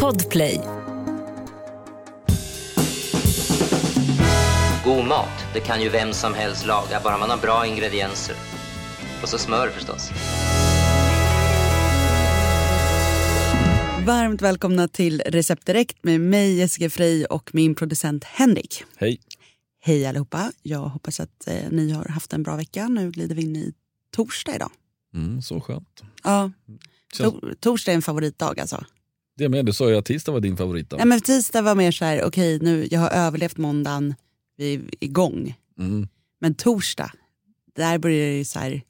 Podplay. God mat, det kan ju vem som helst laga, bara man har bra ingredienser. Och så smör förstås. Varmt välkomna till Recept Direkt med mig Jessica Frey och min producent Henrik. Hej. Hej allihopa. Jag hoppas att eh, ni har haft en bra vecka. Nu glider vi in i torsdag idag. Mm, så skönt. Ja. Känns- To- torsdag är en favoritdag alltså. Det med, du sa ju att tisdag var din favoritdag. Nej, men tisdag var mer så här, okej nu, jag har överlevt måndagen, vi är igång. Mm. Men torsdag, där börjar det ju så här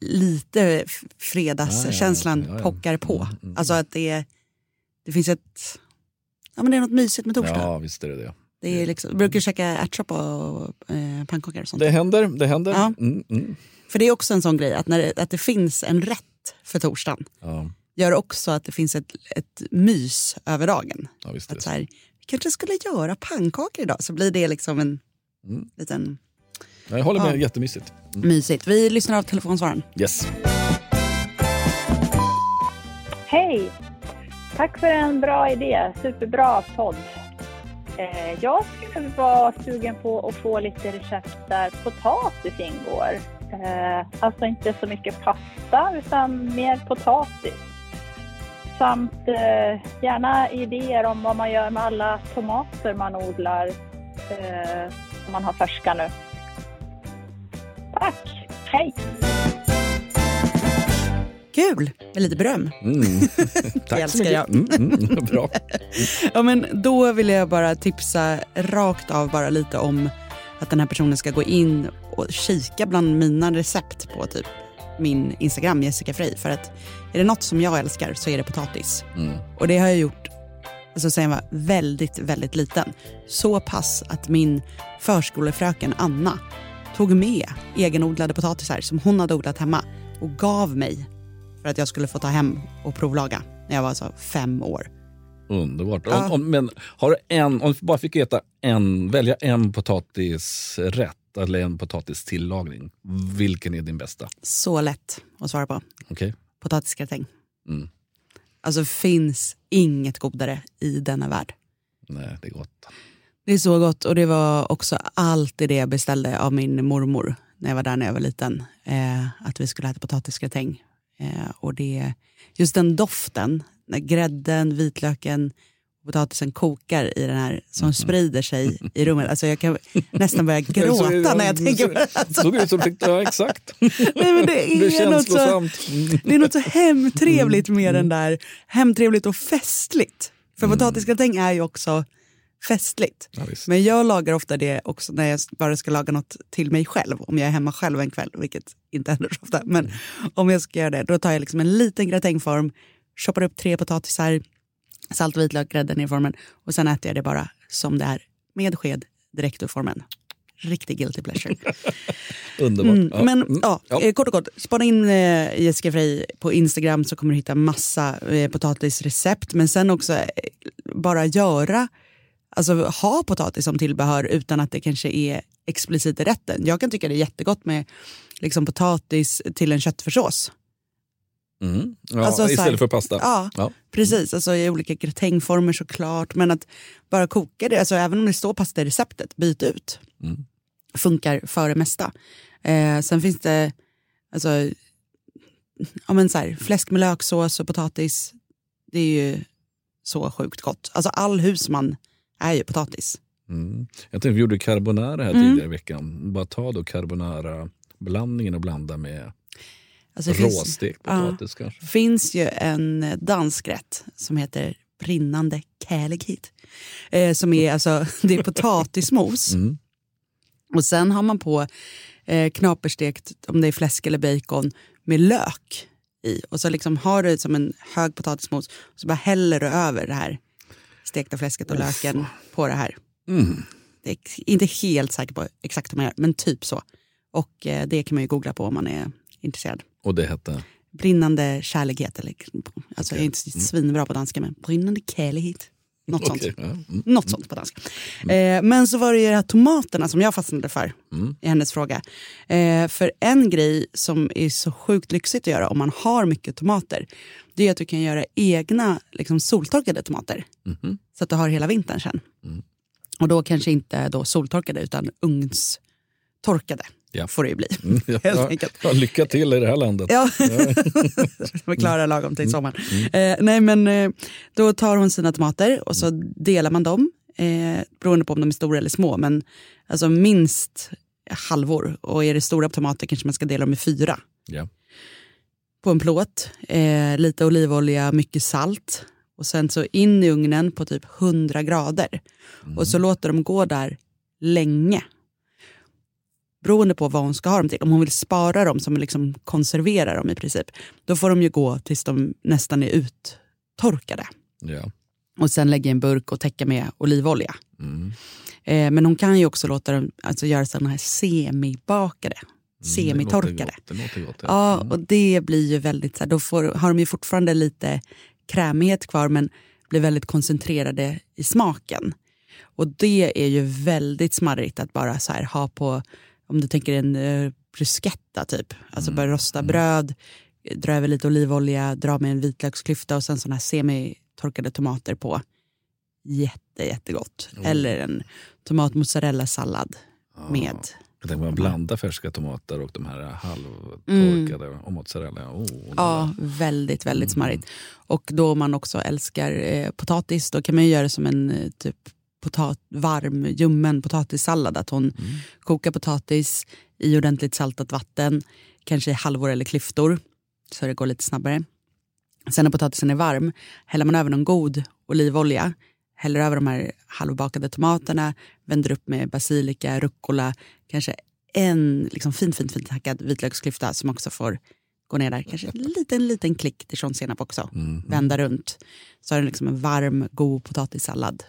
lite fredagskänslan Ja, ja, ja, ja. pockar på. Mm, mm. Alltså att det, det finns ett, ja men det är något mysigt med torsdag. Ja, visst är det det. Det är liksom, brukar du käka ärtsoppa och eh, pannkakor och sånt? Det händer, det händer. Mm, mm. För det är också en sån grej, att, när att det finns en rätt för torsdagen Ja, gör också att det finns ett, ett mys över dagen. ja, visst Att så här, vi kanske skulle göra pannkakor idag, så blir det liksom en Mm. liten. Jag håller med, Ja. jättemysigt. Mm. mysigt. Vi lyssnar av telefonsvararen. Yes. Hej! Tack för en bra idé. Superbra podd. Eh, jag skulle vara sugen på att få lite recept där potatis ingår. Eh, alltså inte så mycket pasta utan mer potatis. Samt eh, gärna idéer om vad man gör med alla tomater man odlar eh, som man har färska nu. Tack! Hej! Kul med lite beröm. Mm. Det Tack så älskar mycket. jag. Mm, mm. Bra. Ja, men då vill jag bara tipsa rakt av bara lite om att den här personen ska gå in och kika bland mina recept på typ min Instagram Jessica Frey. För att är det något som jag älskar så är det potatis. Mm. Och det har jag gjort alltså, sen jag var väldigt, väldigt liten. Så pass att min förskolefröken Anna tog med egenodlade potatisar som hon hade odlat hemma och gav mig för att jag skulle få ta hem och provlaga när jag var så fem år. Underbart. Ja. Om, om, men har du en, om du bara fick äta en, välja en potatisrätt eller en potatistillagning, vilken är din bästa? Så lätt att svara på. Okej? Potatisgratäng. Mm. Alltså finns inget godare i denna värld. Nej, det är gott. Det är så gott och det var också alltid det jag beställde av min mormor när jag var där när jag var liten. Eh, att vi skulle äta potatisgratäng. Eh, och det, just den doften, när grädden, vitlöken potatisen kokar i den här som sprider sig i rummet. Alltså jag kan nästan börja gråta när jag tänker på det. Såg ut som ja, exakt. nej, men det, Det är är något så. Mm. det är något så hemtrevligt med den där, hemtrevligt och festligt. För potatisgratäng är ju också festligt. Ja. Men jag lagar ofta det också när jag bara ska laga något till mig själv. Om jag är hemma själv en kväll, vilket inte händer så ofta. Men om jag ska göra det, då tar jag liksom en liten gratängform, choppar upp tre potatisar, salt, vitlök, grädde ner i formen och sen äter jag det bara som det är, med sked, direkt ur formen. Riktig guilty pleasure. Underbart. Mm, Ja. Men Mm. ja, Ja. eh, kort och kort, spana in eh, Jessica Frey på Instagram så kommer du hitta massa eh, potatisrecept. Men sen också eh, bara göra, alltså ha potatis som tillbehör utan att det kanske är explicit i rätten. Jag kan tycka det är jättegott med liksom, potatis till en köttfärssås. Mm. Ja, Alltså, så här- istället för pasta. Ja, Ja. precis. Alltså, I olika gratängformer såklart. Men att bara koka det, alltså, även om det står pasta i receptet, byt ut. Mm. Funkar för det mesta. Eh, sen finns det alltså, ja, men så här, fläsk med löksås och potatis. Det är ju så sjukt gott. Alltså all husman är ju potatis. Mm. Jag tänkte vi gjorde carbonara här Mm. tidigare i veckan. Bara ta då carbonara-blandningen och blanda med Alltså, råstekt ja. potatis kanske. finns ju en dansk rätt som heter brinnande kärlighet. Eh, som är alltså, det är potatismos. Mm. Och sen har man på eh, knaperstekt, om det är fläsk eller bacon, med lök i. Och så liksom har du som en hög potatismos och så bara häller du över det här stekta fläsket och löken på det här. Mm. Det är inte helt säker på exakt hur man gör, men typ så. Och eh, det kan man ju googla på om man är intresserad. Och det hette? Brinnande kärlighet. Eller, alltså, Jag är inte svinbra på danska, men brinnande kärlighet. Något sånt. Ja. Mm. Något sånt på danska. Eh, men så var det ju de här tomaterna som jag fastnade för Mm. i hennes fråga. Eh, för en grej som är så sjukt lyxigt att göra om man har mycket tomater, det är att du kan göra egna liksom, soltorkade tomater. Mhm. Så att du har hela vintern sen. Mm. Och då kanske inte då soltorkade utan ugnstorkade Ja. får det ju bli. Mm, Helt Ja, enkelt. ja, lycka till i det här landet. Ja, vi klarar lagom till sommaren. Eh, nej men eh, då tar hon sina tomater och så delar man dem. Eh, beroende på om de är stora eller små. Men alltså minst halvor. Och är det stora tomater kanske man ska dela dem i fyra. Ja. På en plåt. Eh, lite olivolja, mycket salt. Och sen så in i ugnen på typ 100 grader. Och så låter de gå där länge. Beroende på vad hon ska ha dem till. Om hon vill spara dem som liksom konservera dem i princip. Då får de ju gå tills de nästan är uttorkade. Ja. Och sen lägga i en burk och täcka med olivolja. Mm. Eh, men hon kan ju också låta dem alltså, göra sådana här semibakade. Semitorkade. Mm, Det låter gott. Det låter gott Ja, Mm. och det blir ju väldigt, så här, då får, har de ju fortfarande lite krämighet kvar men blir väldigt koncentrerade i smaken. Och det är ju väldigt smarrigt att bara så här, ha på, om du tänker en uh, bruschetta typ, alltså Mm. bara rosta bröd, dra över lite olivolja, dra med en vitlöksklyfta och sen sådana här semitorkade tomater på. Jätte, jättegott. Oh. Eller en tomatmozzarella-sallad med. Jag tänker man blanda färska tomater och de här halvtorkade och mozzarella. Oh, det Mm. Ja, väldigt, väldigt Mm. smarrigt. Och då man också älskar eh, potatis, då kan man ju göra som en eh, typ potat, varm, ljummen potatissallad. Att hon Mm. kokar potatis i ordentligt saltat vatten, kanske i halvor eller klyftor, så det går lite snabbare. Sen när potatisen är varm häller man över någon god olivolja, häller över de här halvbakade tomaterna, vänder upp med basilika, rucola, kanske en liksom fint, fint, fint hackad vitlöksklyfta som också får gå ner där. Kanske en liten, liten klick dijonsenap också. Mm. Vända runt. Så har du liksom en varm, god potatissallad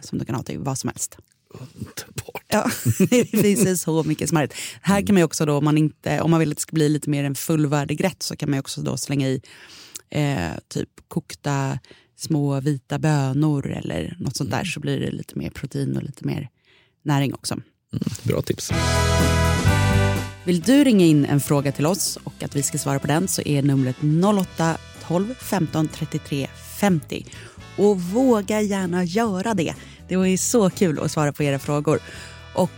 som du kan ha till vad som helst. Underbart. Ja, det finns så mycket smarrigt. Här kan man också då, om man, inte, om man vill att det ska bli lite mer en fullvärdig rätt så kan man också då slänga i eh, typ kokta små vita bönor eller något sånt där så blir det lite mer protein och lite mer näring också. Bra tips. Vill du ringa in en fråga till oss och att vi ska svara på den så är numret 08 12 15 33 50. Och våga gärna göra det. Det var ju så kul att svara på era frågor. Och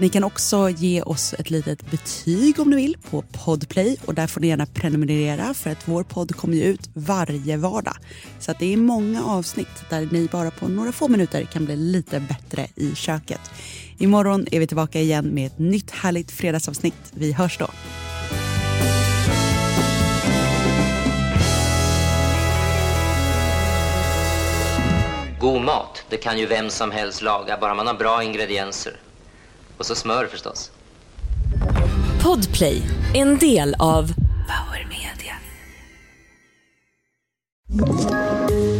ni kan också ge oss ett litet betyg om ni vill på Podplay och där får ni gärna prenumerera för att vår podd kommer ju ut varje vardag. Så att det är många avsnitt där ni bara på några få minuter kan bli lite bättre i köket. Imorgon är vi tillbaka igen med ett nytt härligt fredagsavsnitt. Vi hörs då. God mat, det kan ju vem som helst laga, bara man har bra ingredienser. Och så smör förstås. Podplay, en del av Power Media.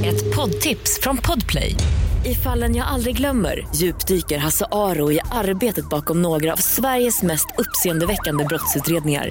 Ett poddtips från Podplay. I fallen jag aldrig glömmer djupdyker Hasse Aro i arbetet bakom några av Sveriges mest uppseendeväckande brottsutredningar.